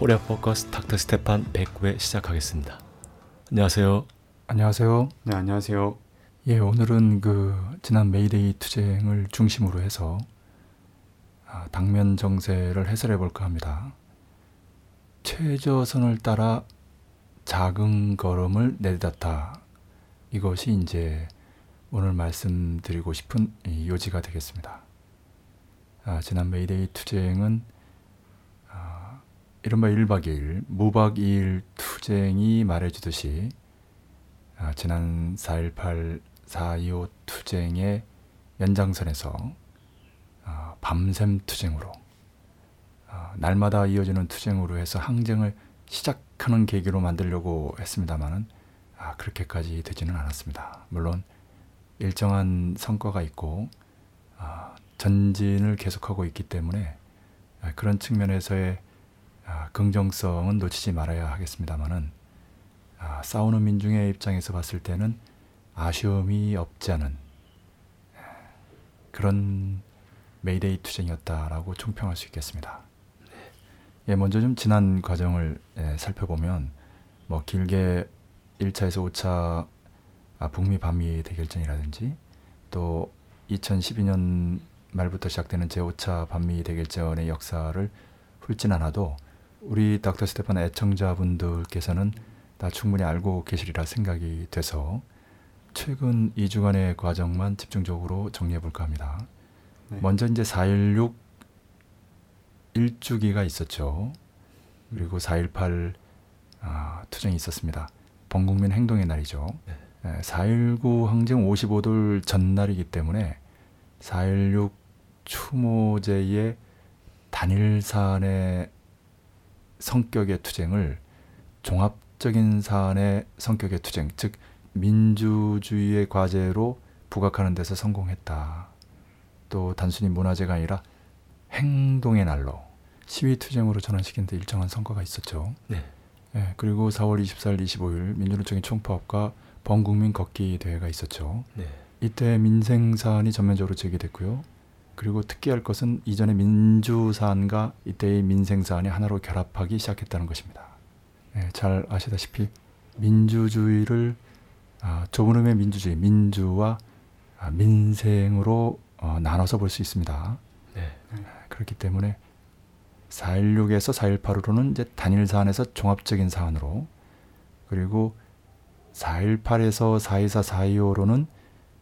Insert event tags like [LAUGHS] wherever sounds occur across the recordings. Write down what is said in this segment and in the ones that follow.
코리아 포커스 닥터 스테판 109회 시작하겠습니다. 안녕하세요. 안녕하세요. 네, 안녕하세요. 예, 오늘은 그 지난 메이데이 투쟁을 중심으로 해서 아, 당면 정세를 해설해 볼까 합니다. 최저선을 따라 작은 걸음을 내딛었다. 이것이 이제 오늘 말씀드리고 싶은 요지가 되겠습니다. 아, 지난 메이데이 투쟁은 아, 이른바 1박 2일, 무박 2일 투쟁이 말해주듯이 아, 지난 4.18, 4.25 투쟁의 연장선에서 아, 밤샘 투쟁으로 아, 날마다 이어지는 투쟁으로 해서 항쟁을 시작하는 계기로 만들려고 했습니다마는 아, 그렇게까지 되지는 않았습니다. 물론 일정한 성과가 있고 아, 전진을 계속하고 있기 때문에 아, 그런 측면에서의 아, 긍정성은 놓치지 말아야 하겠습니다만은 아, 싸우는 민중의 입장에서 봤을 때는 아쉬움이 없지 않은 그런 메이데이 투쟁이었다라고 총평할 수 있겠습니다. 예, 먼저 좀 지난 과정을 예, 살펴보면 뭐 길게 1차에서 5차 아, 북미 반미 대결전이라든지 또 2012년 말부터 시작되는 제5차 반미 대결전의 역사를 훑진 않아도 우리 닥터 스테판 애청자분들께서는 다 충분히 알고 계시리라 생각이 돼서 최근 2주간의 과정만 집중적으로 정리해 볼까 합니다. 네. 먼저 이제 4.16 일주기가 있었죠. 그리고 4.18 아, 투쟁이 있었습니다. 범국민 행동의 날이죠. 네. 예, 4.19 항쟁 55돌 전날이기 때문에 4.16 추모제의 단일 사안의 성격의 투쟁을 종합적인 사안의 성격의 투쟁, 즉 민주주의의 과제로 부각하는 데서 성공했다. 또 단순히 문화재가 아니라 행동의 날로 시위 투쟁으로 전환시키는데 일정한 성과가 있었죠. 네. 예, 그리고 4월 24일, 25일 민주노총의 총파업과 범국민 걷기 대회가 있었죠. 네. 이때 민생 사안이 전면적으로 제기됐고요. 그리고 특기할 것은 이전의 민주 사안과 이때의 민생 사안이 하나로 결합하기 시작했다는 것입니다. 예, 잘 아시다시피 민주주의를 아, 좁은 의미의 민주주의, 민주와 아, 민생으로 어, 나눠서 볼 수 있습니다. 네. 그렇기 때문에 4.16에서 4.18으로는 이제 단일 사안에서 종합적인 사안으로 그리고 4.18에서 4.24, 4.25로는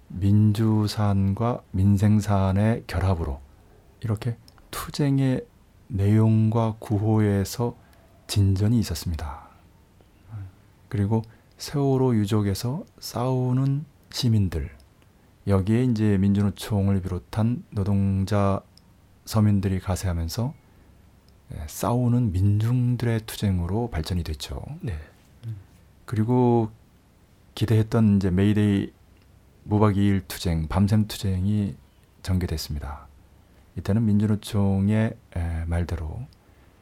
민주 사안과 민생 사안의 결합으로 이렇게 투쟁의 내용과 구호에서 진전이 있었습니다. 그리고 세월호 유족에서 싸우는 시민들 여기에 이제 민주노총을 비롯한 노동자 서민들이 가세하면서 예, 싸우는 민중들의 투쟁으로 발전이 됐죠. 네. 그리고 기대했던 이제 메이데이 무박 2일 투쟁, 밤샘 투쟁이 전개됐습니다. 이때는 민주노총의 에, 말대로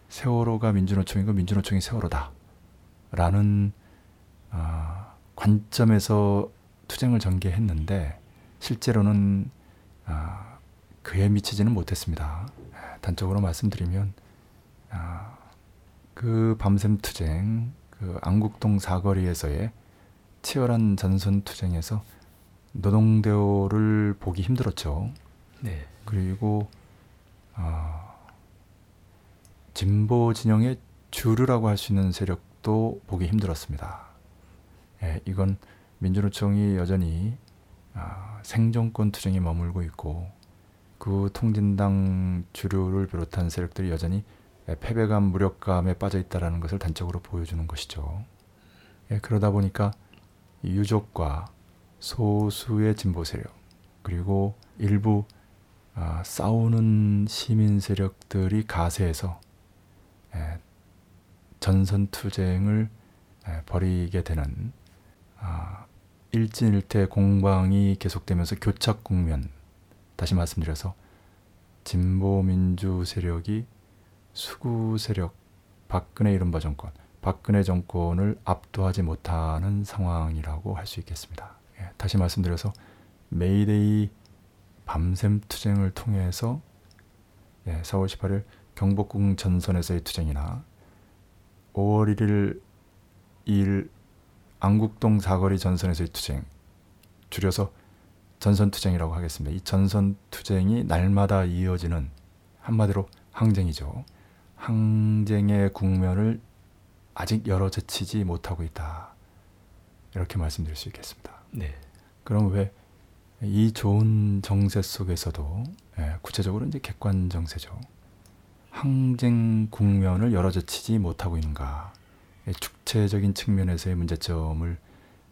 세월호가 민주노총이고 민주노총이 세월호다. 라는 아, 관점에서 투쟁을 전개했는데 실제로는 아, 그에 미치지는 못했습니다. 단적으로 말씀드리면 아, 그 밤샘 투쟁, 그 안국동 사거리에서의 치열한 전선 투쟁에서 노동대오를 보기 힘들었죠. 네. 그리고 아, 진보 진영의 주류라고 할 수 있는 세력도 보기 힘들었습니다. 예, 이건 민주노총이 여전히 아, 생존권 투쟁에 머물고 있고 그 통진당 주류를 비롯한 세력들이 여전히 예, 패배감, 무력감에 빠져 있다라는 것을 단적으로 보여주는 것이죠. 예, 그러다 보니까 이 유족과 소수의 진보 세력 그리고 일부 아, 싸우는 시민 세력들이 가세해서 예, 전선 투쟁을 예, 벌이게 되는 아, 일진일퇴 공방이 계속되면서 교착 국면 다시 말씀드려서 진보 민주 세력이 수구 세력 박근혜 이른바 정권, 박근혜 정권을 압도하지 못하는 상황이라고 할 수 있겠습니다. 예, 다시 말씀드려서 메이데이 밤샘 투쟁을 통해서 예, 4월 18일 경복궁 전선에서의 투쟁이나 5월 1일 2일 안국동 사거리 전선에서의 투쟁 줄여서 전선 투쟁이라고 하겠습니다. 이 전선 투쟁이 날마다 이어지는 한마디로 항쟁이죠. 항쟁의 국면을 아직 열어 제치지 못하고 있다. 이렇게 말씀드릴 수 있겠습니다. 네. 그럼 왜 이 좋은 정세 속에서도 예, 구체적으로 이제 객관 정세죠. 항쟁 국면을 열어제치지 못하고 있는가? 예, 축체적인 측면에서의 문제점을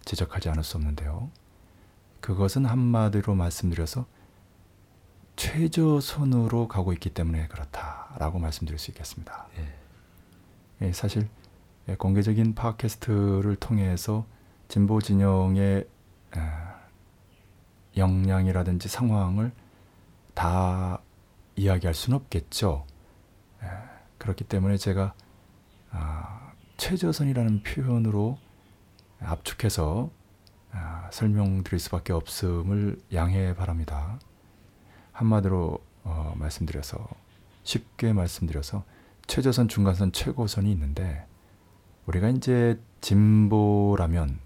지적하지 않을 수 없는데요. 그것은 한마디로 말씀드려서 최저선으로 가고 있기 때문에 그렇다라고 말씀드릴 수 있겠습니다. 네. 예, 사실 예, 공개적인 팟캐스트를 통해서 진보 진영의 에, 역량이라든지 상황을 다 이야기할 수는 없겠죠. 에, 그렇기 때문에 제가 아, 최저선이라는 표현으로 압축해서 아, 설명드릴 수밖에 없음을 양해 바랍니다. 한마디로 어, 말씀드려서 쉽게 말씀드려서 최저선, 중간선, 최고선이 있는데 우리가 이제 진보라면 에,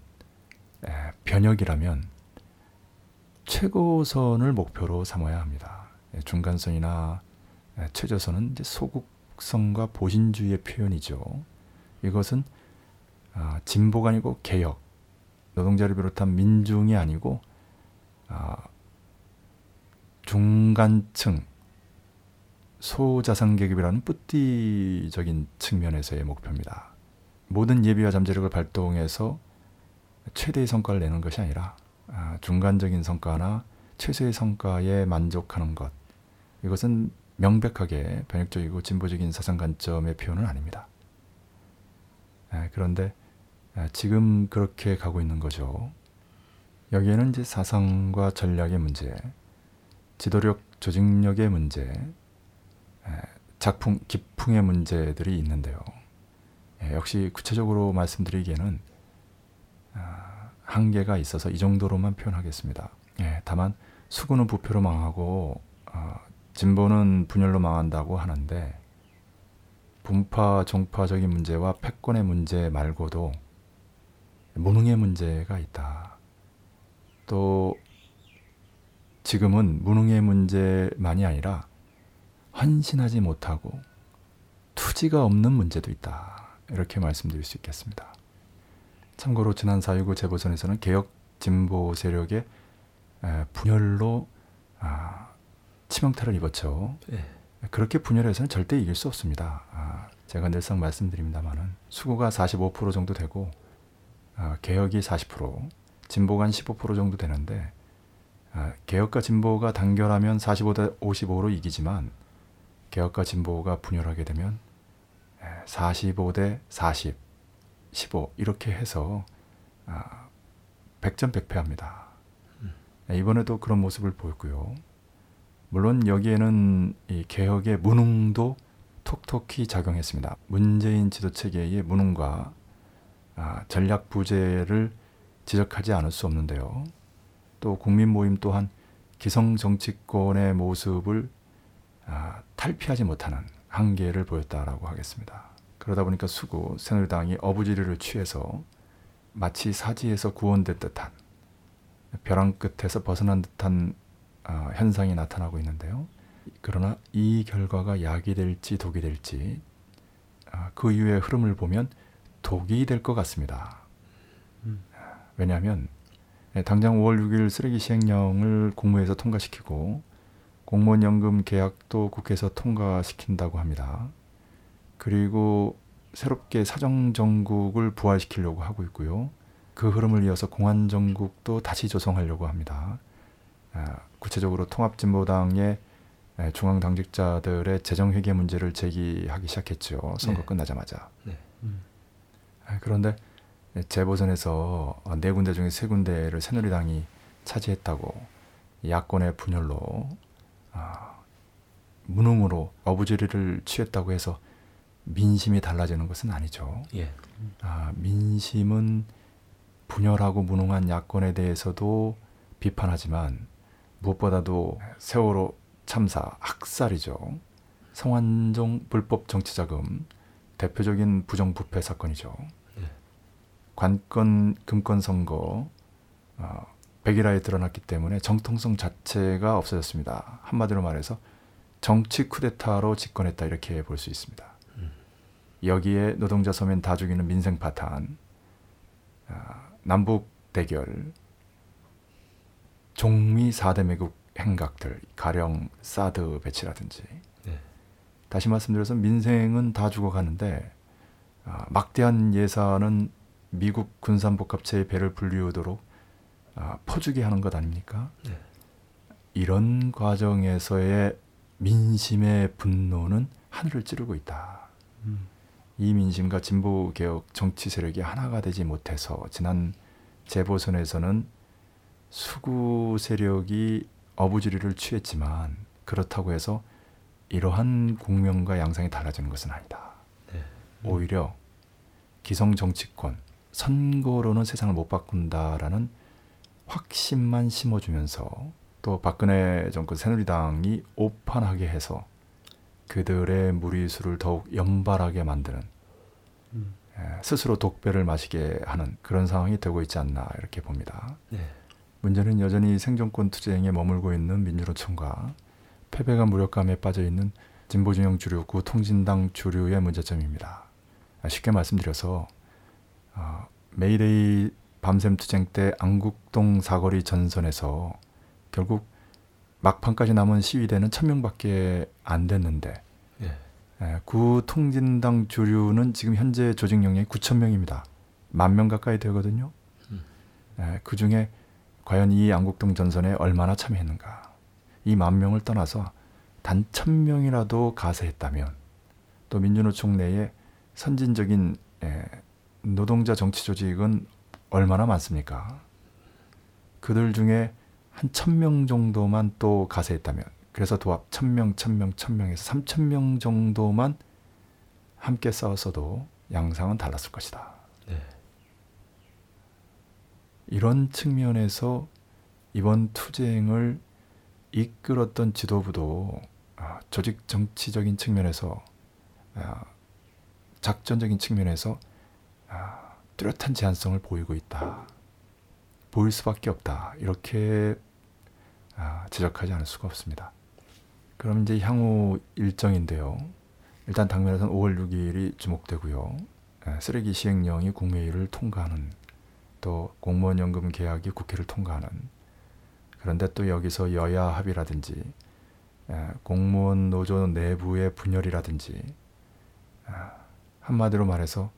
변혁이라면 최고선을 목표로 삼아야 합니다. 예, 중간선이나 에, 최저선은 소극성과 보신주의의 표현이죠. 이것은 아, 진보가 아니고 개혁, 노동자를 비롯한 민중이 아니고 아, 중간층, 소자산 계급이라는 뿌띠적인 측면에서의 목표입니다. 모든 예비와 잠재력을 발동해서 최대의 성과를 내는 것이 아니라 아, 중간적인 성과나 최소의 성과에 만족하는 것 이것은 명백하게 변혁적이고 진보적인 사상 관점의 표현은 아닙니다. 아, 그런데 아, 지금 그렇게 가고 있는 거죠. 여기에는 이제 사상과 전략의 문제, 지도력, 조직력의 문제, 작품, 기풍의 문제들이 있는데요. 예, 역시 구체적으로 말씀드리기에는 아, 한계가 있어서 이 정도로만 표현하겠습니다. 예, 다만 수구는 부패로 망하고 어, 진보는 분열로 망한다고 하는데 분파 종파적인 문제와 패권의 문제 말고도 무능의 문제가 있다. 또 지금은 무능의 문제만이 아니라 헌신하지 못하고 투지가 없는 문제도 있다. 이렇게 말씀드릴 수 있겠습니다. 참고로 지난 4.19 재보선에서는 개혁 진보 세력의 분열로 아, 치명타를 입었죠. 네. 그렇게 분열해서는 절대 이길 수 없습니다. 아, 제가 늘상 말씀드립니다만은 수구가 45% 정도 되고 아, 개혁이 40%, 진보가 한 15% 정도 되는데 아, 개혁과 진보가 단결하면 45대 55로 이기지만 개혁과 진보가 분열하게 되면 45대 40, 15 이렇게 해서 아, 100전100패합니다. 음. 이번에도 그런 모습을 보였고요. 물론 여기에는 이 개혁의 무능도 톡톡히 작용했습니다. 문재인 지도 체계의 무능과 아, 전략 부재를 지적하지 않을 수 없는데요. 또 국민 모임 또한 기성 정치권의 모습을 아, 탈피하지 못하는 한계를 보였다라고 하겠습니다. 그러다 보니까 수구 새누리당이 어부지리를 취해서 마치 사지에서 구원된 듯한 벼랑 끝에서 벗어난 듯한 어, 현상이 나타나고 있는데요. 그러나 이 결과가 약이 될지 독이 될지 어, 그 이후의 흐름을 보면 독이 될 것 같습니다. 왜냐하면 당장 5월 6일 쓰레기 시행령을 국무회에서 통과시키고 공무원 연금 계약도 국회에서 통과시킨다고 합니다. 그리고 새롭게 사정 정국을 부활시키려고 하고 있고요. 그 흐름을 이어서 공안 정국도 다시 조성하려고 합니다. 아, 구체적으로 통합진보당의 중앙 당직자들의 재정 회계 문제를 제기하기 시작했죠. 선거 네. 끝나자마자. 네. 음. 그런데 재보선에서 네 군데 중에 세 군데를 새누리당이 차지했다고 야권의 분열로 아, 무능으로 어부지리를 취했다고 해서 민심이 달라지는 것은 아니죠. 예. 아, 민심은 분열하고 무능한 야권에 대해서도 비판하지만 무엇보다도 세월호 참사 학살이죠. 성완종 불법 정치자금 대표적인 부정부패 사건이죠. 네. 관건 금권 선거 어, 백일화에 드러났기 때문에 정통성 자체가 없어졌습니다. 한마디로 말해서 정치 쿠데타로 집권했다 이렇게 볼 수 있습니다. 음. 여기에 노동자 서민 다 죽이는 민생 파탄, 아, 남북 대결, 종미 4대 매국 행각들, 가령 사드 배치라든지 네. 다시 말씀드려서 민생은 다 죽어가는데 아, 막대한 예산은 미국 군산복합체의 배를 불리우도록 아, 퍼주게 하는 것 아닙니까? 네. 이런 과정에서의 민심의 분노는 하늘을 찌르고 있다. 음. 이 민심과 진보 개혁 정치 세력이 하나가 되지 못해서 지난 재보선에서는 수구 세력이 어부지리를 취했지만 그렇다고 해서 이러한 국면과 양상이 달라지는 것은 아니다. 네. 오히려 기성 정치권 선거로는 세상을 못 바꾼다라는 확신만 심어주면서 또 박근혜 정권 새누리당이 오판하게 해서 그들의 무리수를 더욱 연발하게 만드는 음. 에, 스스로 독배를 마시게 하는 그런 상황이 되고 있지 않나 이렇게 봅니다. 네. 문제는 여전히 생존권 투쟁에 머물고 있는 민주노총과 패배감 무력감에 빠져 있는 진보진영 주류, 구 통진당 주류의 문제점입니다. 아, 쉽게 말씀드려서 어, 메이데이 밤샘 투쟁 때 안국동 사거리 전선에서 결국 막판까지 남은 시위대는 천 명밖에 안 됐는데 예. 에, 구통진당 주류는 지금 현재 조직 용량이 9천 명입니다. 만 명 가까이 되거든요. 음. 그 중에 과연 이 안국동 전선에 얼마나 참여했는가? 이 만 명을 떠나서 단 천 명이라도 가세했다면 또 민주노총 내에 선진적인 에, 노동자 정치 조직은 얼마나 많습니까? 그들 중에 한 천 명 정도만 또 가세했다면 그래서 도합 천 명, 천 명, 천 명에서 삼천 명 정도만 함께 싸웠어도 양상은 달랐을 것이다. 네. 이런 측면에서 이번 투쟁을 이끌었던 지도부도 아, 조직 정치적인 측면에서 아, 작전적인 측면에서 아, 뚜렷한 제한성을 보이고 있다. 보일 수밖에 없다. 이렇게 아, 지적하지 않을 수가 없습니다. 그럼 이제 향후 일정인데요. 일단 당면에서는 5월 6일이 주목되고요. 에, 쓰레기 시행령이 국회의를 통과하는 또 공무원 연금 계약이 국회를 통과하는 그런데 또 여기서 여야 합의라든지 에, 공무원 노조 내부의 분열이라든지 아, 한마디로 말해서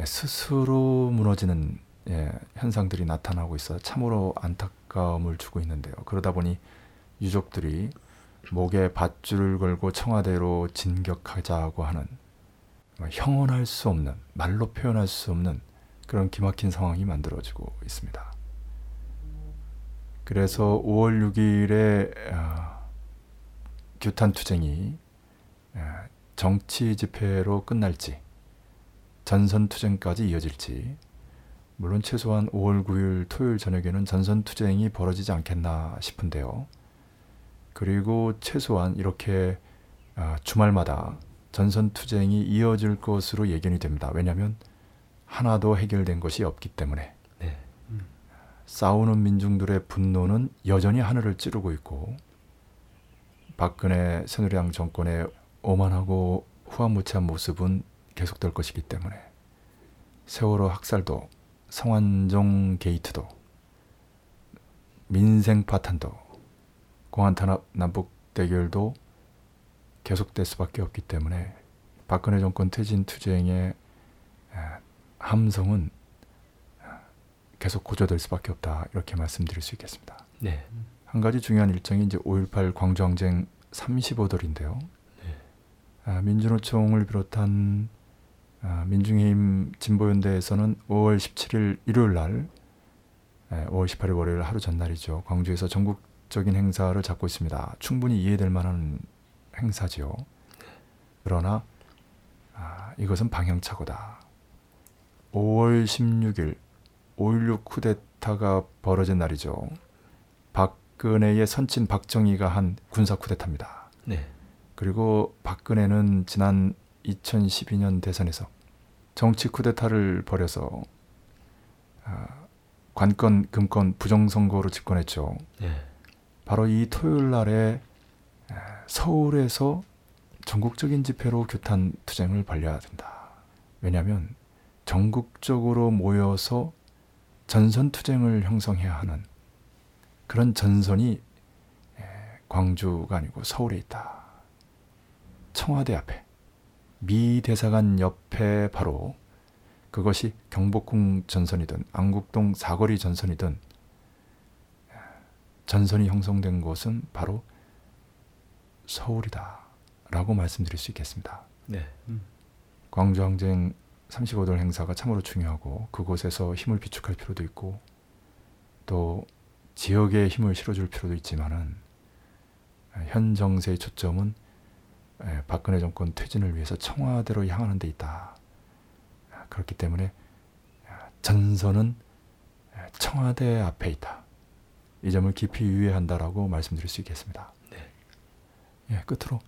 예, 스스로 무너지는 예, 현상들이 나타나고 있어 참으로 안타까움을 주고 있는데요. 그러다 보니 유족들이 목에 밧줄을 걸고 청와대로 진격하자고 하는 뭐 형언할 수 없는 말로 표현할 수 없는 그런 기막힌 상황이 만들어지고 있습니다. 그래서 5월 6일에 아, 규탄 투쟁이 아, 정치 집회로 끝날지 전선 투쟁까지 이어질지 물론 최소한 5월 9일 토요일 저녁에는 전선 투쟁이 벌어지지 않겠나 싶은데요. 그리고 최소한 이렇게 아, 주말마다 전선 투쟁이 이어질 것으로 예견이 됩니다. 왜냐하면 하나도 해결된 것이 없기 때문에 네. 싸우는 민중들의 분노는 여전히 하늘을 찌르고 있고 박근혜 새누리당 정권의 오만하고 후한무치한 모습은 계속될 것이기 때문에 세월호 학살도 성완종 게이트도 민생 파탄도 공안 탄압 남북 대결도 계속될 수밖에 없기 때문에 박근혜 정권 퇴진 투쟁의 함성은 계속 고조될 수밖에 없다 이렇게 말씀드릴 수 있겠습니다. 네. 한 가지 중요한 일정이 이제 5.18 광주항쟁 35돌인데요. 네. 아, 민주노총을 비롯한 아, 민중의힘 진보연대에서는 5월 17일 일요일 날, 에, 5월 18일 월요일 하루 전날이죠. 광주에서 전국적인 행사를 잡고 있습니다. 충분히 이해될 만한 행사지요. 그러나 아, 이것은 방향착오다. 5월 16일 5.16 쿠데타가 벌어진 날이죠. 박근혜의 선친 박정희가 한 군사 쿠데타입니다. 네. 그리고 박근혜는 지난 2012년 대선에서 정치 쿠데타를 벌여서 아, 관건 금권 부정선거로 집권했죠. 네. 바로 이 토요일 날에 에, 서울에서 전국적인 집회로 규탄 투쟁을 벌여야 된다. 왜냐하면 전국적으로 모여서 전선 투쟁을 형성해야 하는 그런 전선이 에, 광주가 아니고 서울에 있다. 청와대 앞에 미 대사관 옆에 바로 그것이 경복궁 전선이든 안국동 사거리 전선이든 전선이 형성된 곳은 바로 서울이다라고 말씀드릴 수 있겠습니다. 네. 광주 항쟁 35돌 행사가 참으로 중요하고 그곳에서 힘을 비축할 필요도 있고 또 지역에 힘을 실어줄 필요도 있지만은 현 정세의 초점은 에, 박근혜 정권 퇴진을 위해서 청와대로 향하는 데 있다. 그렇기 때문에 전선은 청와대 앞에 있다. 이 점을 깊이 유의한다라고 말씀드릴 수 있겠습니다. 네. 예, 끝으로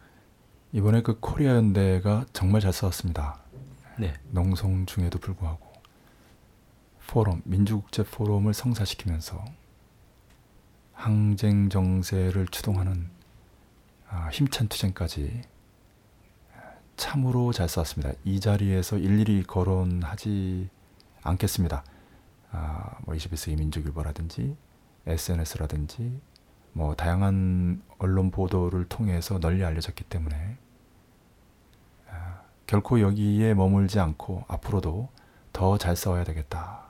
이번에 그 코리아 연대가 정말 잘 싸웠습니다. 네. 농성 중에도 불구하고 포럼 민주국제 포럼을 성사시키면서 항쟁 정세를 추동하는 아, 힘찬 투쟁까지 참으로 잘 싸웠습니다. 이 자리에서 일일이 거론하지 않겠습니다. 아, 뭐 21세기 민주일보라든지 SNS라든지 뭐 다양한 언론 보도를 통해서 널리 알려졌기 때문에 아, 결코 여기에 머물지 않고 앞으로도 더 잘 싸워야 되겠다.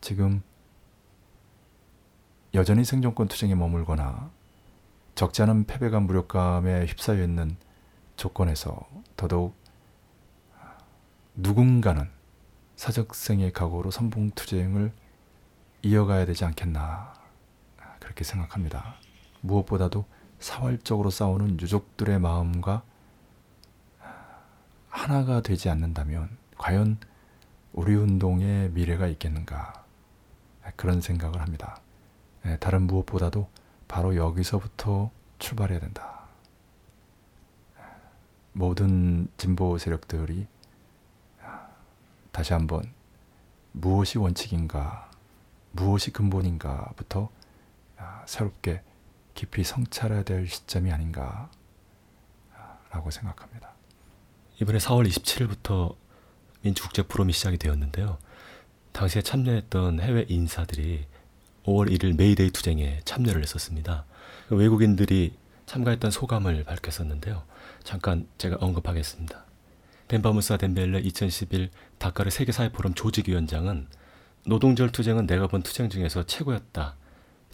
지금 여전히 생존권 투쟁에 머물거나 적지 않은 패배감 무력감에 휩싸여 있는 조건에서 더더욱 누군가는 사적생의 각오로 선봉 투쟁을 이어가야 되지 않겠나 그렇게 생각합니다. 무엇보다도 사활적으로 싸우는 유족들의 마음과 하나가 되지 않는다면 과연 우리 운동의 미래가 있겠는가 그런 생각을 합니다. 예, 다른 무엇보다도 바로 여기서부터 출발해야 된다. 모든 진보 세력들이 다시 한번 무엇이 원칙인가, 무엇이 근본인가부터 새롭게 깊이 성찰해야 될 시점이 아닌가라고 생각합니다. 이번에 4월 27일부터 민주국제 포럼이 시작이 되었는데요. 당시에 참여했던 해외 인사들이 5월 1일 메이데이 투쟁에 참여를 했었습니다. 그 외국인들이 참가했던 소감을 밝혔었는데요. 잠깐 제가 언급하겠습니다. 뎀바 무사 뎀벨레 2011 다카르 세계사회 포럼 조직위원장은 노동절 투쟁은 내가 본 투쟁 중에서 최고였다.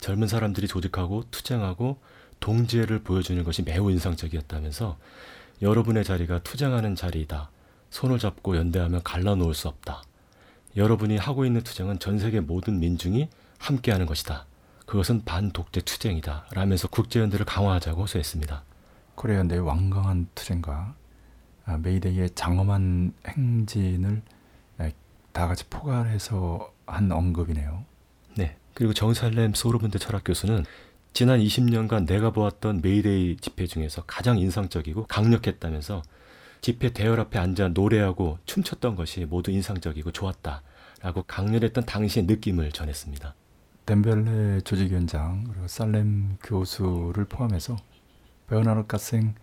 젊은 사람들이 조직하고 투쟁하고 동지애를 보여주는 것이 매우 인상적이었다면서 여러분의 자리가 투쟁하는 자리이다. 손을 잡고 연대하면 갈라놓을 수 없다. 여러분이 하고 있는 투쟁은 전 세계 모든 민중이 함께하는 것이다. 그것은 반독재 투쟁이다. 라면서 국제연대를 강화하자고 호소했습니다. 코리아 연대의 완강한 투쟁과 아, 메이데이의 장엄한 행진을 다 같이 포괄해서 한 언급이네요. 네. 그리고 장 살렘 소르본대 철학 교수는 지난 20년간 내가 보았던 메이데이 집회 중에서 가장 인상적이고 강력했다면서 집회 대열 앞에 앉아 노래하고 춤췄던 것이 모두 인상적이고 좋았다. 라고 강렬했던 당시의 느낌을 전했습니다. 뎀벨레 조직위원장 그리고 살렘 교수를 포함해서 베르나르 카생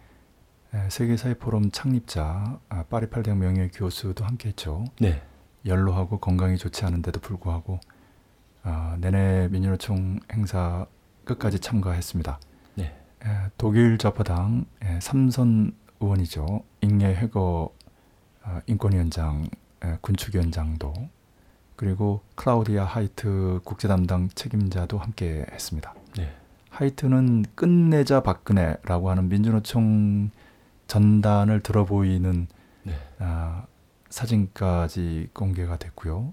세계사회 포럼 창립자 아, 파리8대학 명예 교수도 함께했죠. 네. 연로하고 건강이 좋지 않은데도 불구하고 아, 내내 민주노총 행사 끝까지 참가했습니다. 네. 에, 독일 좌파당 에, 삼선 의원이죠. 잉예 해거 아, 인권위원장, 에, 군축위원장도 그리고 클라우디아 하이트 국제 담당 책임자도 함께 했습니다. 네. 하이트는 끝내자 박근혜라고 하는 민주노총 전단을 들어보이는 네. 아, 사진까지 공개가 됐고요.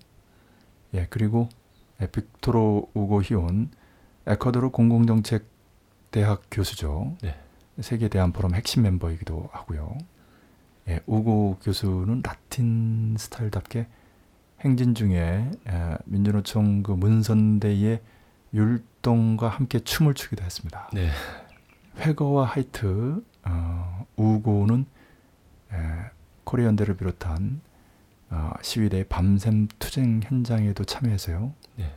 예, 그리고 예, 빅토로 우고 히온 에콰도르 공공정책 대학 교수죠. 네. 세계 대한 포럼 핵심 멤버이기도 하고요. 예, 우고 교수는 라틴 스타일답게 행진 중에 예, 민주노총 그 문선대의 율동과 함께 춤을 추기도 했습니다. 네. 회거와 하이트, 어, 우고는 예, 코리안대를 비롯한 어, 시위대 밤샘 투쟁 현장에도 참여해서요. 네.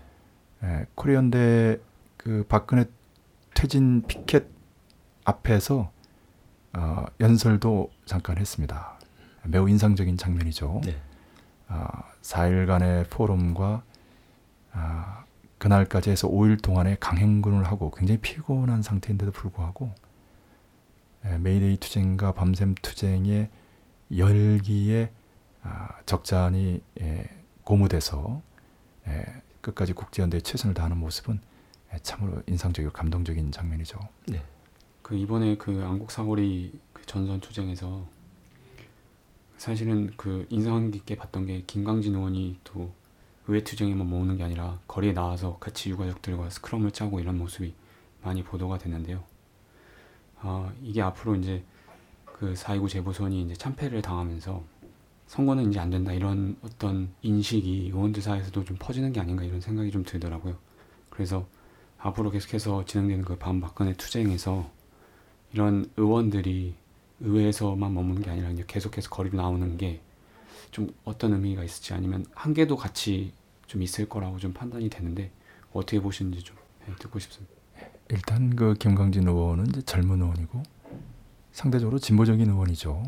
예, 코리안대 그 박근혜 퇴진 피켓 앞에서 어, 연설도 잠깐 했습니다. 매우 인상적인 장면이죠. 네. 아, 4일간의 포럼과 아, 그날까지 해서 5일 동안의 강행군을 하고 굉장히 피곤한 상태인데도 불구하고 에, 메이데이 투쟁과 밤샘 투쟁의 열기에 아, 적잖이 에, 고무돼서 에, 끝까지 국제연대에 최선을 다하는 모습은 에, 참으로 인상적이고 감동적인 장면이죠. 네. 그 이번에 그 안국 사거리 그 전선 투쟁에서 사실은 그 인상 깊게 봤던 게 김광진 의원이 또 의회 투쟁에만 모으는 게 아니라 거리에 나와서 같이 유가족들과 스크럼을 짜고 이런 모습이 많이 보도가 됐는데요. 아 이게 앞으로 이제 그 4.29 재보선이 이제 참패를 당하면서 선거는 이제 안 된다 이런 어떤 인식이 의원들 사이에서도 좀 퍼지는 게 아닌가 이런 생각이 좀 들더라고요. 그래서 앞으로 계속해서 진행되는 그 반박근혜 투쟁에서 이런 의원들이 의회에서만 머무는 게 아니라 계속해서 거리로 나오는 게 좀 어떤 의미가 있을지 아니면 한계도 같이 좀 있을 거라고 좀 판단이 되는데 어떻게 보시는지 좀 네, 듣고 싶습니다. 일단 그 김광진 의원은 이제 젊은 의원이고 상대적으로 진보적인 의원이죠.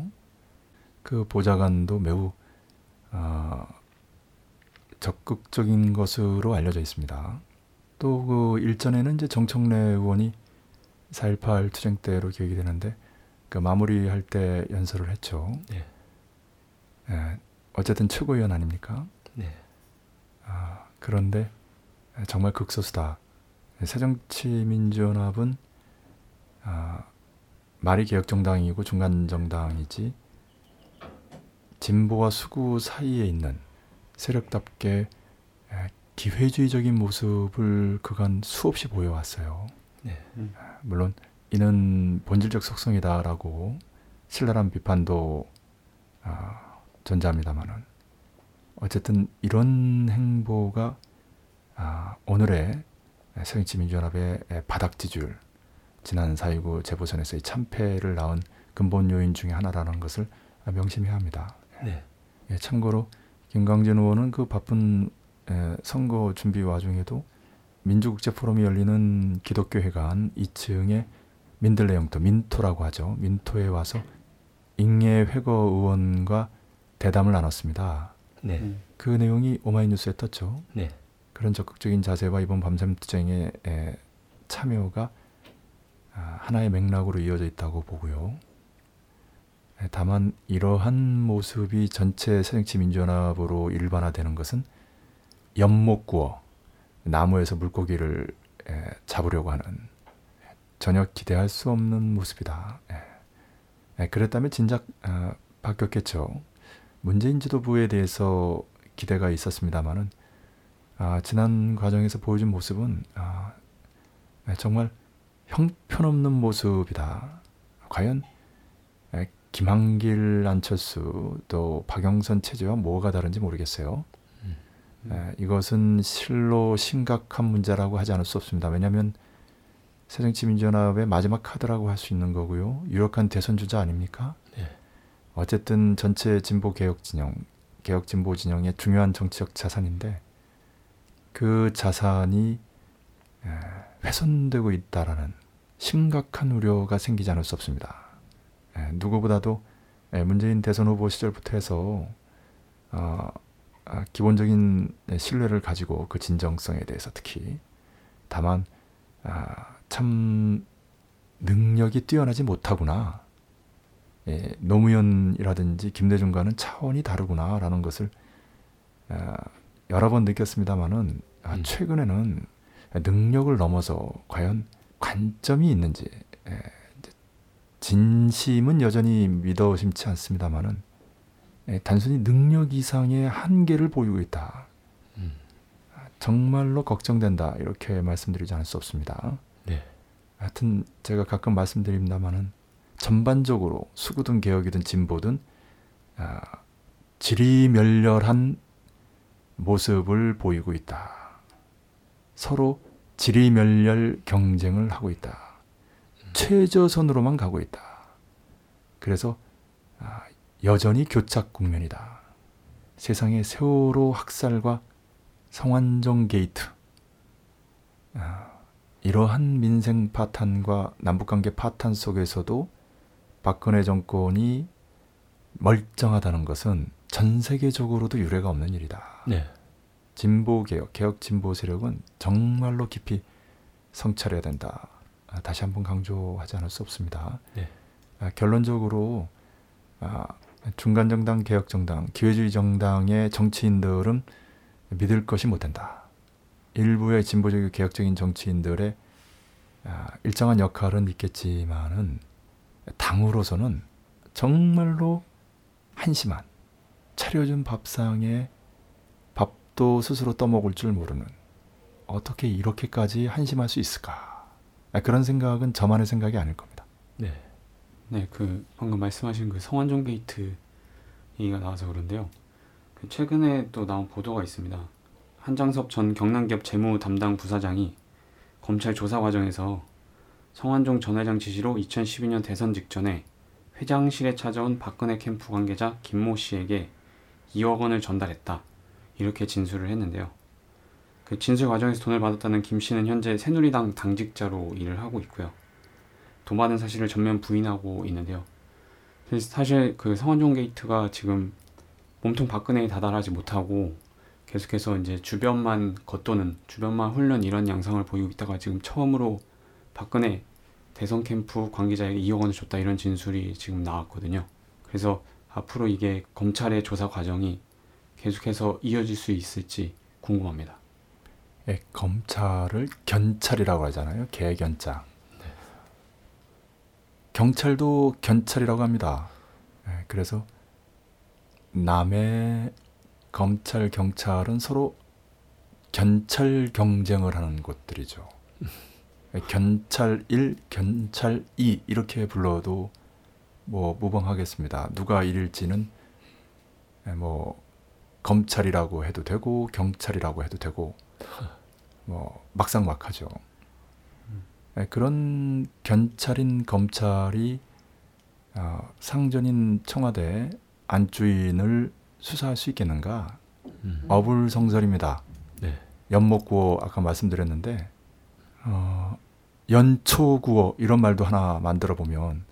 그 보좌관도 매우 어, 적극적인 것으로 알려져 있습니다. 또 그 일전에는 이제 정청래 의원이 4.18 투쟁 때로 기억이 되는데 그 마무리할 때 연설을 했죠. 네. 예, 어쨌든 최고위원 아닙니까? 네. 아, 그런데 정말 극소수다. 새정치민주연합은 아, 말이 개혁정당이고 중간정당이지 진보와 수구 사이에 있는 세력답게 에, 기회주의적인 모습을 그간 수없이 보여왔어요. 네. 물론 이는 본질적 속성이다라고 신랄한 비판도 아, 존재합니다만은 어쨌든 이런 행보가 아, 오늘의 새정치민주연합의 바닥지줄 지난 4.29 재보선에서의 참패를 낳은 근본 요인 중의 하나라는 것을 명심해야 합니다. 네. 예, 참고로 김광진 의원은 그 바쁜 에, 선거 준비 와중에도 민주국제 포럼이 열리는 기독교회관 2층에 민들레 영토 민토라고 하죠. 민토에 와서 인계 회거 의원과 대담을 나눴습니다. 네. 음. 그 내용이 오마이뉴스에 떴죠. 네. 그런 적극적인 자세와 이번 밤샘 투쟁의 에, 참여가 아, 하나의 맥락으로 이어져 있다고 보고요. 에, 다만 이러한 모습이 전체 새정치 민주연합으로 일반화되는 것은 연못구어 나무에서 물고기를 에, 잡으려고 하는 전혀 기대할 수 없는 모습이다. 그랬다면 진작 아, 바뀌었겠죠. 문재인 지도부에 대해서 기대가 있었습니다만은 아, 지난 과정에서 보여준 모습은 아, 네, 정말 형편없는 모습이다. 과연 에, 김한길, 안철수 또 박영선 체제와 뭐가 다른지 모르겠어요. 에, 이것은 실로 심각한 문제라고 하지 않을 수 없습니다. 왜냐하면 새정치민주연합의 마지막 카드라고 할 수 있는 거고요. 유력한 대선 주자 아닙니까? 네. 어쨌든 전체 진보 개혁 진영, 개혁 진보 진영의 중요한 정치적 자산인데 그 자산이 에, 훼손되고 있다라는 심각한 우려가 생기지 않을 수 없습니다. 에, 누구보다도 에, 문재인 대선 후보 시절부터 해서 어, 아, 기본적인 신뢰를 가지고 그 진정성에 대해서 특히 다만 아, 참 능력이 뛰어나지 못하구나. 예, 노무현이라든지 김대중과는 차원이 다르구나라는 것을 아, 여러 번 느꼈습니다만은 아, 음. 최근에는 능력을 넘어서 과연 관점이 있는지 예, 진심은 여전히 믿어 심지 않습니다만은 예, 단순히 능력 이상의 한계를 보이고 있다. 음. 정말로 걱정된다 이렇게 말씀드리지 않을 수 없습니다. 네. 하여튼 제가 가끔 말씀드립니다만은 전반적으로 수구든 개혁이든 진보든 아, 지리멸렬한 모습을 보이고 있다. 서로 지리멸렬 경쟁을 하고 있다. 최저선으로만 가고 있다. 그래서 아, 여전히 교착 국면이다. 세상의 세월호 학살과 성완종 게이트 아, 이러한 민생 파탄과 남북관계 파탄 속에서도 박근혜 정권이 멀쩡하다는 것은 전 세계적으로도 유례가 없는 일이다. 네. 진보 개혁, 개혁 진보 세력은 정말로 깊이 성찰해야 된다. 아, 다시 한번 강조하지 않을 수 없습니다. 네. 아, 결론적으로 아, 중간 정당, 개혁 정당, 기회주의 정당의 정치인들은 믿을 것이 못 된다. 일부의 진보적이고 개혁적인 정치인들의 아, 일정한 역할은 있겠지만은 당으로서는 정말로 한심한 차려준 밥상에 밥도 스스로 떠먹을 줄 모르는 어떻게 이렇게까지 한심할 수 있을까? 아, 그런 생각은 저만의 생각이 아닐 겁니다. 네. 네, 그 방금 말씀하신 그 성완종 게이트 얘기가 나와서 그런데요. 그 최근에 또 나온 보도가 있습니다. 한장섭 전 경남기업 재무 담당 부사장이 검찰 조사 과정에서 성완종 전 회장 지시로 2012년 대선 직전에 회장실에 찾아온 박근혜 캠프 관계자 김모 씨에게 2억 원을 전달했다. 이렇게 진술을 했는데요. 그 진술 과정에서 돈을 받았다는 김 씨는 현재 새누리당 당직자로 일을 하고 있고요. 돈 받은 사실을 전면 부인하고 있는데요. 사실 그 성완종 게이트가 지금 몸통 박근혜에 다다르지 못하고 계속해서 이제 주변만 겉도는 주변만 훈련 이런 양상을 보이고 있다가 지금 처음으로 박근혜 대선 캠프 관계자에게 2억 원을 줬다 이런 진술이 지금 나왔거든요. 그래서 앞으로 이게 검찰의 조사 과정이 계속해서 이어질 수 있을지 궁금합니다. 예, 검찰을 견찰이라고 하잖아요. 개견자. 경찰도 견찰이라고 합니다. 예, 그래서 남의 검찰, 경찰은 서로 견찰 경쟁을 하는 곳들이죠. [LAUGHS] 예, 견찰 1, 견찰 2 이렇게 불러도 뭐 무방하겠습니다. 누가 1일지는 예, 뭐 검찰이라고 해도 되고 경찰이라고 해도 되고 뭐 막상막하죠. 예, 그런 견찰인 검찰이 어, 상전인 청와대 안주인을 수사할 수 있겠는가? 음. 어불성설입니다. 네. 연목구어 아까 말씀드렸는데 어, 연초구어 이런 말도 하나 만들어 보면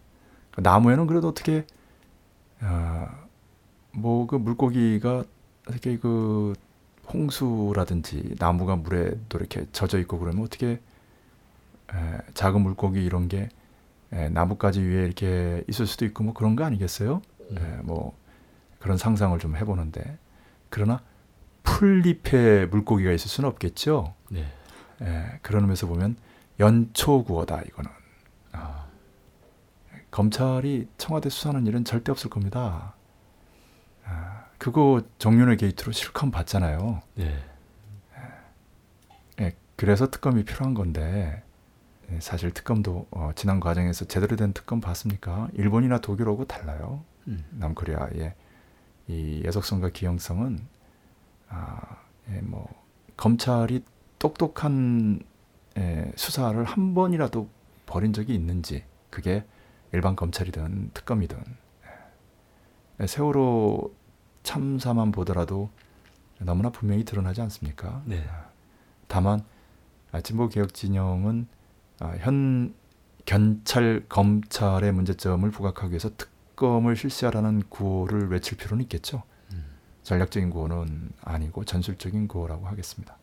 그 나무에는 그래도 어떻게 어, 뭐그 물고기가 어떻게 그 홍수라든지 나무가 물에 또 이렇게 젖어 있고 그러면 어떻게 에, 작은 물고기 이런 게 에, 나뭇가지 위에 이렇게 있을 수도 있고 뭐 그런 거 아니겠어요? 에, 뭐 그런 상상을 좀 해보는데 그러나 풀잎에 물고기가 있을 수는 없겠죠. 네. 에, 그런 의미에서 보면 연초구어다 이거는. 아, 검찰이 청와대 수사하는 일은 절대 없을 겁니다. 아, 그거 정윤회 게이트로 실컷 봤잖아요. 네. 예, 그래서 특검이 필요한 건데 예, 사실 특검도 어, 지난 과정에서 제대로 된 특검 봤습니까? 일본이나 독일하고 달라요. 음. 남코리아의 이 예속성과 기형성은 아, 예, 뭐 검찰이 똑똑한 예, 수사를 한 번이라도 벌인 적이 있는지 그게 일반 검찰이든 특검이든 예, 세월호 참사만 보더라도 너무나 분명히 드러나지 않습니까? 네. 다만 아, 진보 개혁 진영은 아, 현 견찰 검찰의 문제점을 부각하기 위해서 특검을 실시하라는 구호를 외칠 필요는 있겠죠. 음. 전략적인 구호는 아니고 전술적인 구호라고 하겠습니다.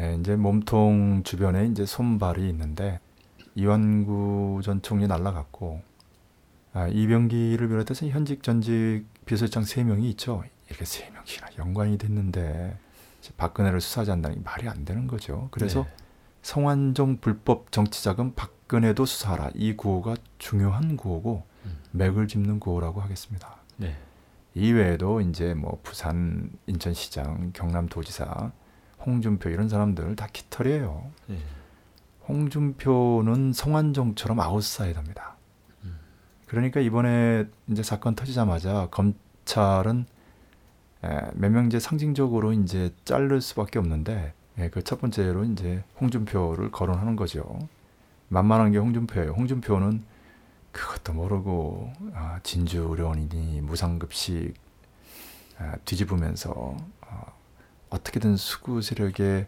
예, 이제 몸통 주변에 이제 손발이 있는데 이완구 전 총리 날라갔고 아, 이병기를 비롯해서 현직 전직 비서장 세 명이 있죠. 이렇게 세 명이나 연관이 됐는데 박근혜를 수사하지 않는다는 게 말이 안 되는 거죠. 그래서 네. 성완종 불법 정치자금 박근혜도 수사하라. 이 구호가 중요한 구호고 음. 맥을 짚는 구호라고 하겠습니다. 네. 이외에도 이제 뭐 부산 인천시장, 경남도지사, 홍준표 이런 사람들 다 깃털이에요. 네. 홍준표는 성완종처럼 아웃사이더입니다. 음. 그러니까 이번에 이제 사건 터지자마자 검 검찰은 에, 몇명 이제 상징적으로 이제 자를 수밖에 없는데 예, 그 첫 번째로 이제 홍준표를 거론하는 거죠. 만만한 게 홍준표예요. 홍준표는 그것도 모르고 아, 진주 의료원이니 무상급식 아, 뒤집으면서 어, 어떻게든 수구 세력에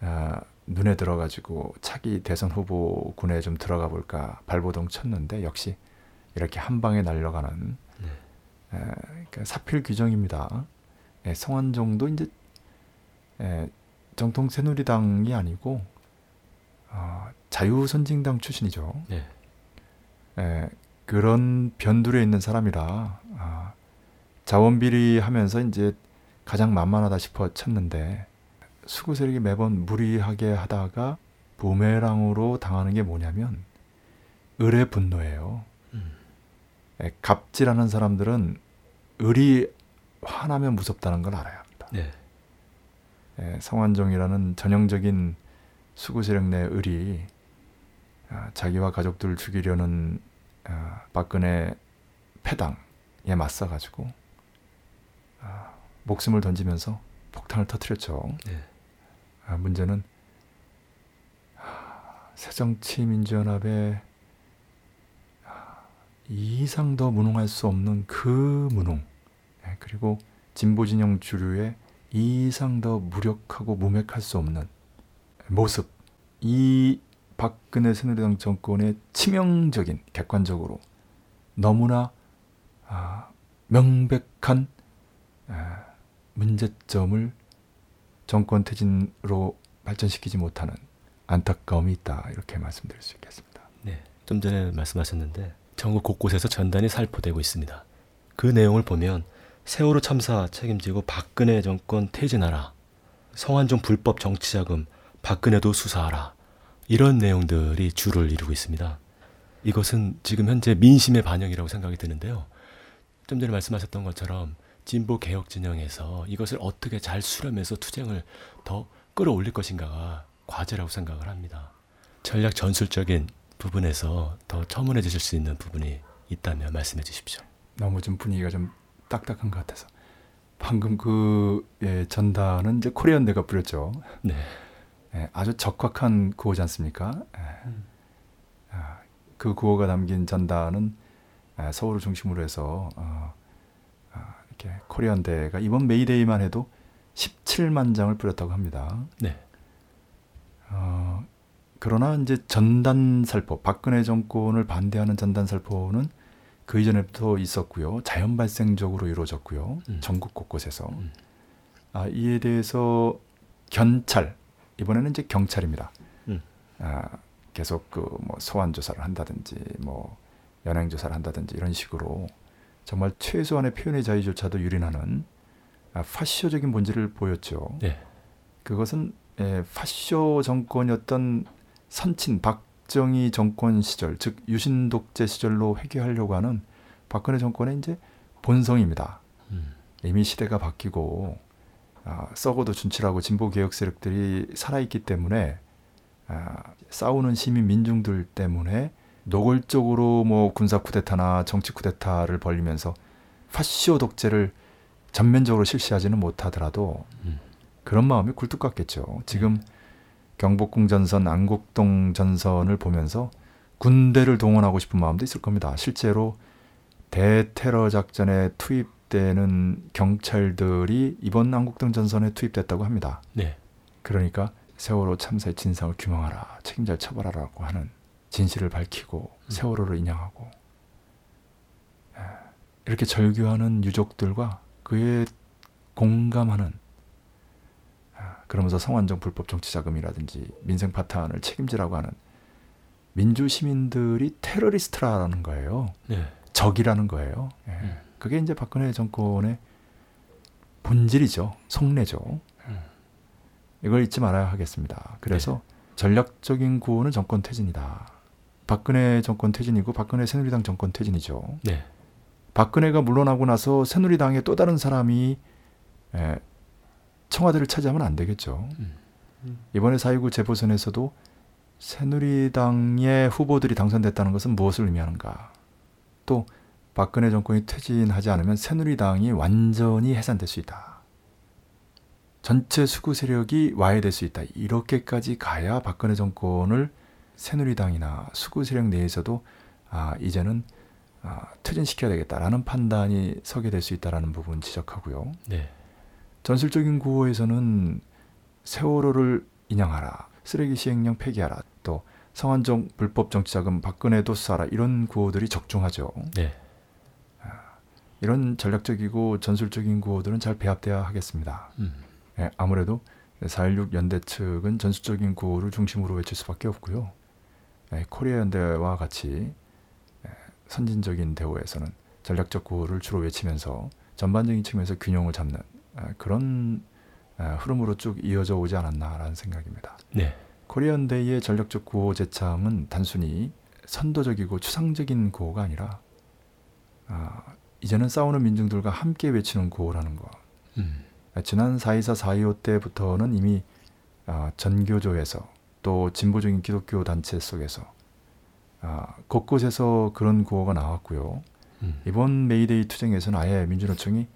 아, 눈에 들어가지고 차기 대선 후보 군에 좀 들어가 볼까 발버둥 쳤는데 역시 이렇게 한 방에 날려가는 네. 에, 그러니까 사필 규정입니다. 예, 성완종도 이제 에, 정통 새누리당이 아니고 어, 자유선진당 출신이죠. 네. 에, 그런 변두리에 있는 사람이라 아, 자원비리 하면서 이제 가장 만만하다 싶어 쳤는데 수구 세력이 매번 무리하게 하다가 부메랑으로 당하는 게 뭐냐면 을의 분노예요. 음. 에, 갑질하는 사람들은 을이 화나면 무섭다는 걸 알아야 합니다. 네. 에, 성완종이라는 전형적인 수구 세력 내 을이 아, 자기와 가족들을 죽이려는 아, 박근혜 패당에 맞서가지고 아, 목숨을 던지면서 폭탄을 터뜨렸죠. 네. 아, 문제는 아, 새정치민주연합의 아, 이 이상 더 무능할 수 없는 그 무능 예, 그리고 진보진영 주류의 이 이상 더 무력하고 무맥할 수 없는 모습 이 박근혜 새누리당 정권의 치명적인 객관적으로 너무나 아, 명백한 아, 문제점을 정권 퇴진으로 발전시키지 못하는 안타까움이 있다 이렇게 말씀드릴 수 있겠습니다. 네. 좀 전에 말씀하셨는데 전국 곳곳에서 전단이 살포되고 있습니다. 그 내용을 보면 세월호 참사 책임지고 박근혜 정권 퇴진하라. 성완종 불법 정치자금 박근혜도 수사하라. 이런 내용들이 주를 이루고 있습니다. 이것은 지금 현재 민심의 반영이라고 생각이 드는데요. 좀 전에 말씀하셨던 것처럼 진보 개혁 진영에서 이것을 어떻게 잘 수렴해서 투쟁을 더 끌어올릴 것인가가 과제라고 생각을 합니다. 전략 전술적인 부분에서 더 첨언해 주실 수 있는 부분이 있다면 말씀해 주십시오. 너무 좀 분위기가 좀 딱딱한 것 같아서 방금 그 예, 전단은 이제 코리아연대가 뿌렸죠. 네. 예, 아주 적확한 구호지 않습니까? 예. 음. 아, 그 구호가 담긴 전단은 아, 서울을 중심으로 해서 어, 아, 이렇게 코리아연대가 이번 메이데이만 해도 17만 장을 뿌렸다고 합니다. 네. 어, 그러나 이제 전단 살포, 박근혜 정권을 반대하는 전단 살포는 그 이전에부터 있었고요. 자연 발생적으로 이루어졌고요. 음. 전국 곳곳에서. 음. 아, 이에 대해서 견찰, 이번에는 이제 경찰입니다. 음. 아, 계속 그 뭐 소환 조사를 한다든지 뭐 연행 조사를 한다든지 이런 식으로 정말 최소한의 표현의 자유조차도 유린하는 아, 파쇼적인 본질을 보였죠. 네. 그것은 에, 파쇼 정권이었던 선친 박정희 정권 시절, 즉 유신 독재 시절로 회귀하려고 하는 박근혜 정권의 이제 본성입니다. 음. 이미 시대가 바뀌고 아, 썩어도 준치라고 진보 개혁 세력들이 살아있기 때문에 아, 싸우는 시민 민중들 때문에 노골적으로 뭐 군사 쿠데타나 정치 쿠데타를 벌리면서 파쇼 독재를 전면적으로 실시하지는 못하더라도 음. 그런 마음이 굴뚝 같겠죠. 지금 경복궁 전선, 안국동 전선을 보면서 군대를 동원하고 싶은 마음도 있을 겁니다. 실제로 대테러 작전에 투입되는 경찰들이 이번 안국동 전선에 투입됐다고 합니다. 네. 그러니까 세월호 참사의 진상을 규명하라, 책임자를 처벌하라고 하는 진실을 밝히고 세월호를 인양하고 에, 이렇게 절규하는 유족들과 그에 공감하는 아, 그러면서 성완종 불법 정치 자금이라든지 민생 파탄을 책임지라고 하는 민주 시민들이 테러리스트라는 거예요. 네. 적이라는 거예요. 예. 음. 그게 이제 박근혜 정권의 본질이죠. 속내죠. 음. 이걸 잊지 말아야 하겠습니다. 그래서 전략적인 구호는 정권 퇴진이다. 박근혜 정권 퇴진이고 박근혜 새누리당 정권 퇴진이죠. 네. 박근혜가 물러나고 나서 새누리당의 또 다른 사람이 에, 청와대를 차지하면 안 되겠죠. 음. 이번에 4.29 재보선에서도 새누리당의 후보들이 당선됐다는 것은 무엇을 의미하는가? 또 박근혜 정권이 퇴진하지 않으면 새누리당이 완전히 해산될 수 있다. 전체 수구 세력이 와해될 수 있다. 이렇게까지 가야 박근혜 정권을 새누리당이나 수구 세력 내에서도 아, 이제는 아, 퇴진시켜야 되겠다라는 판단이 서게 될 수 있다라는 부분 지적하고요. 네. 전술적인 구호에서는 세월호를 인양하라, 쓰레기 시행령 폐기하라, 또 성한종 불법 정치자금 박근혜도 쏴라 이런 구호들이 적중하죠. 네. 이런 전략적이고 전술적인 구호들은 잘 배합돼야 하겠습니다. 음. 예, 아무래도 4.16 연대 측은 전술적인 구호를 중심으로 외칠 수밖에 없고요. 예, 코리아 연대와 같이 예, 선진적인 대우에서는 전략적 구호를 주로 외치면서 전반적인 측면에서 균형을 잡는 아, 그런 아, 흐름으로 쭉 이어져 오지 않았나라는 생각입니다. 네. 코리아 연대의 전략적 구호 제참은 단순히 선도적이고 추상적인 구호가 아니라 아, 이제는 싸우는 민중들과 함께 외치는 구호라는 거. 음. 지난 4.24, 4.25 때부터는 이미 아, 전교조에서 또 진보적인 기독교 단체 속에서 아, 곳곳에서 그런 구호가 나왔고요. 음. 이번 메이데이 투쟁에서는 아예 민주노총이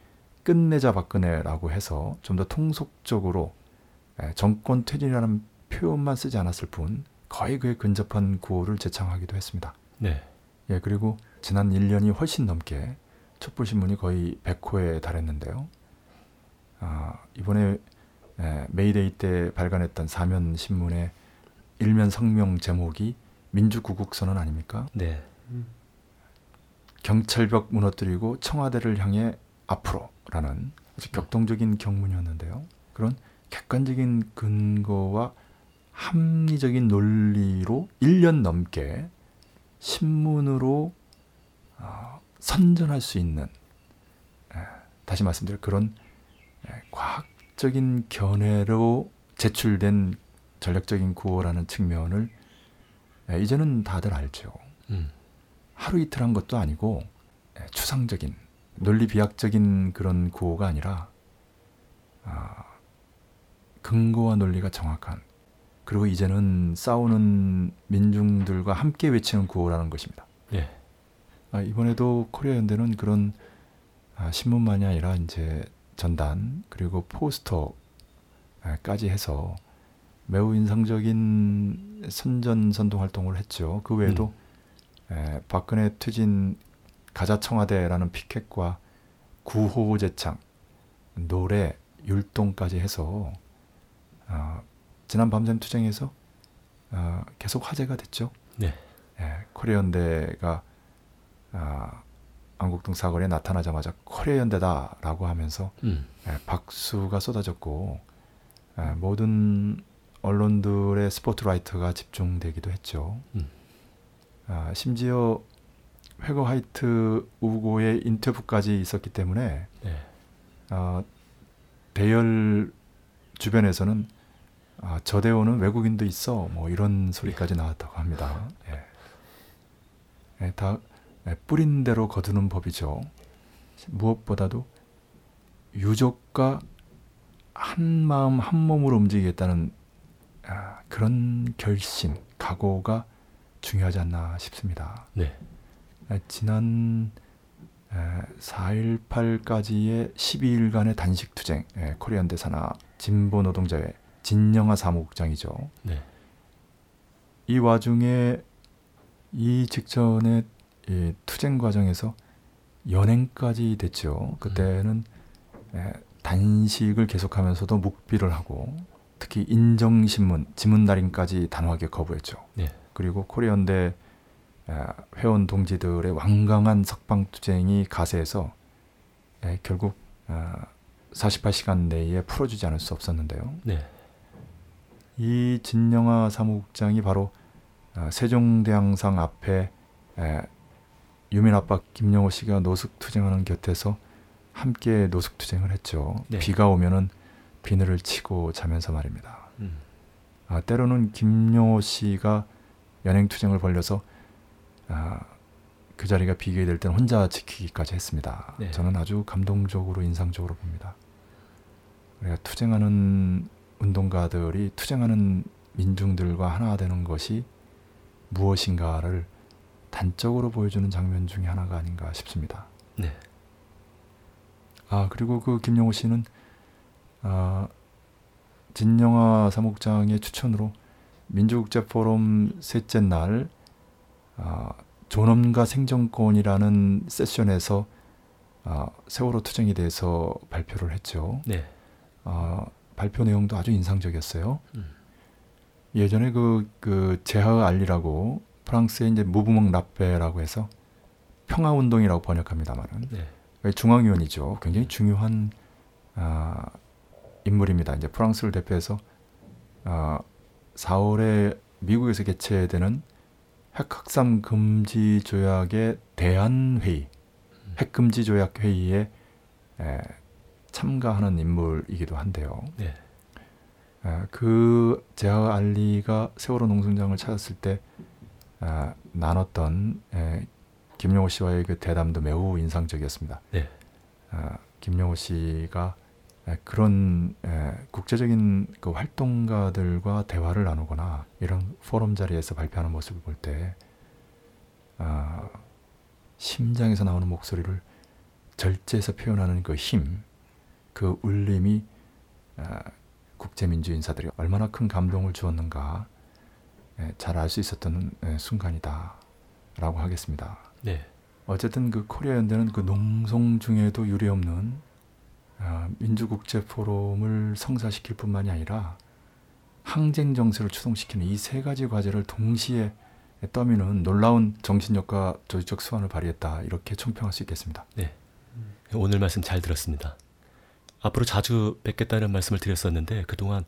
끝내자 박근혜라고 해서 좀 더 통속적으로 예, 정권 퇴진이라는 표현만 쓰지 않았을 뿐 거의 그에 근접한 구호를 제창하기도 했습니다. 네. 예, 그리고 지난 1년이 훨씬 넘게 촛불 신문이 거의 100호에 달했는데요. 아, 이번에 예, 메이데이 때 발간했던 사면 신문의 일면 성명 제목이 민주구국선언 아닙니까? 네. 경찰벽 무너뜨리고 청와대를 향해 앞으로라는 아주 격동적인 격문이었는데요. 그런 객관적인 근거와 합리적인 논리로 1년 넘게 신문으로 어, 선전할 수 있는 에, 다시 말씀드려 그런 에, 과학적인 견해로 제출된 전략적인 구호라는 측면을 에, 이제는 다들 알죠. 음. 하루 이틀 한 것도 아니고 예, 추상적인 논리 비약적인 그런 구호가 아니라 아, 근거와 논리가 정확한 그리고 이제는 싸우는 민중들과 함께 외치는 구호라는 것입니다. 네. 아, 이번에도 코리아 연대는 그런 아, 신문만이 아니라 이제 전단 그리고 포스터까지 해서 매우 인상적인 선전 선동 활동을 했죠. 그 외에도 에, 박근혜 퇴진 가자 청와대라는 피켓과 구호 제창, 노래, 율동까지 해서 어, 지난 밤샘 투쟁에서 어, 계속 화제가 됐죠. 네. 예, 코리아 연대가 아, 안국동 사거리에 나타나자마자 코리아 연대다라고 하면서 음. 예, 박수가 쏟아졌고 예, 모든 언론들의 스포트라이트가 집중되기도 했죠. 음. 아, 심지어 회거 화이트 우고의 인터뷰까지 있었기 때문에 네. 아, 대열 주변에서는 아, 저 대원은 외국인도 있어 뭐 이런 소리까지 나왔다고 합니다. 예. 예, 다 예, 뿌린 대로 거두는 법이죠. 무엇보다도 유족과 한 마음 한 몸으로 움직이겠다는 아, 그런 결심, 각오가 중요하지 않나 싶습니다. 네. 에, 지난 4.18까지의 12일간의 단식 투쟁, 에, 코리안 대사나 진보 노동자의 진영아 사무국장이죠. 네. 이 와중에 이 직전에 이 투쟁 과정에서 연행까지 됐죠. 그때는 에, 단식을 계속하면서도 묵비를 하고 특히 인정신문, 지문날인까지 단호하게 거부했죠. 네. 그리고 코리안대 아, 회원 동지들의 완강한 석방투쟁이 가세해서 에, 결국 아, 48시간 내에 풀어주지 않을 수 없었는데요. 네. 이 진영아 사무국장이 바로 아, 세종대왕상 앞에 에, 유민 아빠 김영호 씨가 노숙 투쟁하는 곁에서 함께 노숙 투쟁을 했죠. 네. 비가 오면은 비늘을 치고 자면서 말입니다. 음. 아, 때로는 김용호 씨가 연행 투쟁을 벌려서 아, 그 자리가 비게 될 때는 혼자 지키기까지 했습니다. 네. 저는 아주 감동적으로 인상적으로 봅니다. 우리가 투쟁하는 운동가들이 투쟁하는 민중들과 하나 되는 것이 무엇인가를 단적으로 보여주는 장면 중에 하나가 아닌가 싶습니다. 네. 아 그리고 그 김영호 씨는 아, 진영아 사목장의 추천으로 민주국제포럼 셋째 날 아, 존엄과 생존권이라는 세션에서 아, 세월호 투쟁에 대해서 발표를 했죠. 네. 아, 발표 내용도 아주 인상적이었어요. 음. 예전에 그, 그 제하 알리라고 프랑스의 이제 무브멍 라페라고 해서 평화 운동이라고 번역합니다만은 네. 중앙위원이죠. 굉장히 중요한 아, 인물입니다. 이제 프랑스를 대표해서 아, 4월에 미국에서 개최되는 핵 확산 금지 조약의 대안 회의, 핵 금지 조약 회의에 에, 참가하는 인물이기도 한데요. 네. 에, 그 제하 알리가 세월호 농성장을 찾았을 때 아, 나눴던 에, 김용호 씨와의 그 대담도 매우 인상적이었습니다. 네. 아, 김용호 씨가 에, 그런 에, 국제적인 그 활동가들과 대화를 나누거나 이런 포럼 자리에서 발표하는 모습을 볼때 아, 심장에서 나오는 목소리를 절제해서 표현하는 그 힘, 그 울림이 아, 국제민주 인사들이 얼마나 큰 감동을 주었는가 잘 알 수 있었던 에, 순간이다라고 하겠습니다. 네. 어쨌든 그 코리아 연대는 그 농성 중에도 유례 없는 아, 민주국제 포럼을 성사시킬 뿐만이 아니라 항쟁 정세를 추동시키는 이 세 가지 과제를 동시에 떠미는 놀라운 정신력과 조직적 수완을 발휘했다 이렇게 총평할 수 있겠습니다. 오늘 말씀 잘 들었습니다. 앞으로 자주 뵙겠다는 말씀을 드렸었는데 그동안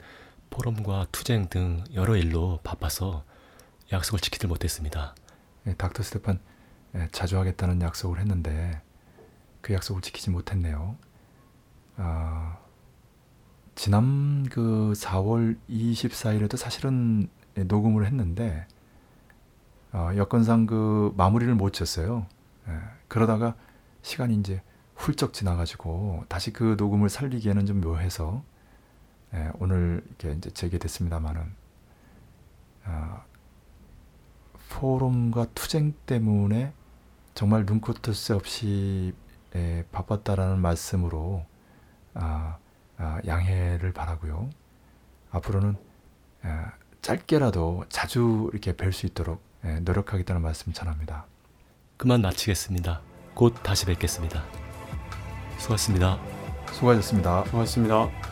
포럼과 투쟁 등 여러 일로 바빠서 약속을 지키질 못했습니다. 예, 닥터 스테판 예, 자주 하겠다는 약속을 했는데 그 약속을 지키지 못했네요. 아, 지난 그 4월 24일에도 사실은 예, 녹음을 했는데 어, 여건상 그 마무리를 못 쳤어요. 예, 그러다가 시간이 이제 훌쩍 지나가지고 다시 그 녹음을 살리기에는 좀 묘해서 예, 오늘 이렇게 이제 재개됐습니다만은 아, 포럼과 투쟁 때문에 정말 눈코 뜰 새 없이 에, 바빴다라는 말씀으로 아, 아, 양해를 바라고요. 앞으로는 에, 짧게라도 자주 이렇게 뵐 수 있도록 에, 노력하겠다는 말씀 전합니다. 그만 마치겠습니다. 곧 다시 뵙겠습니다. 수고하셨습니다. 수고하셨습니다. 수고하셨습니다.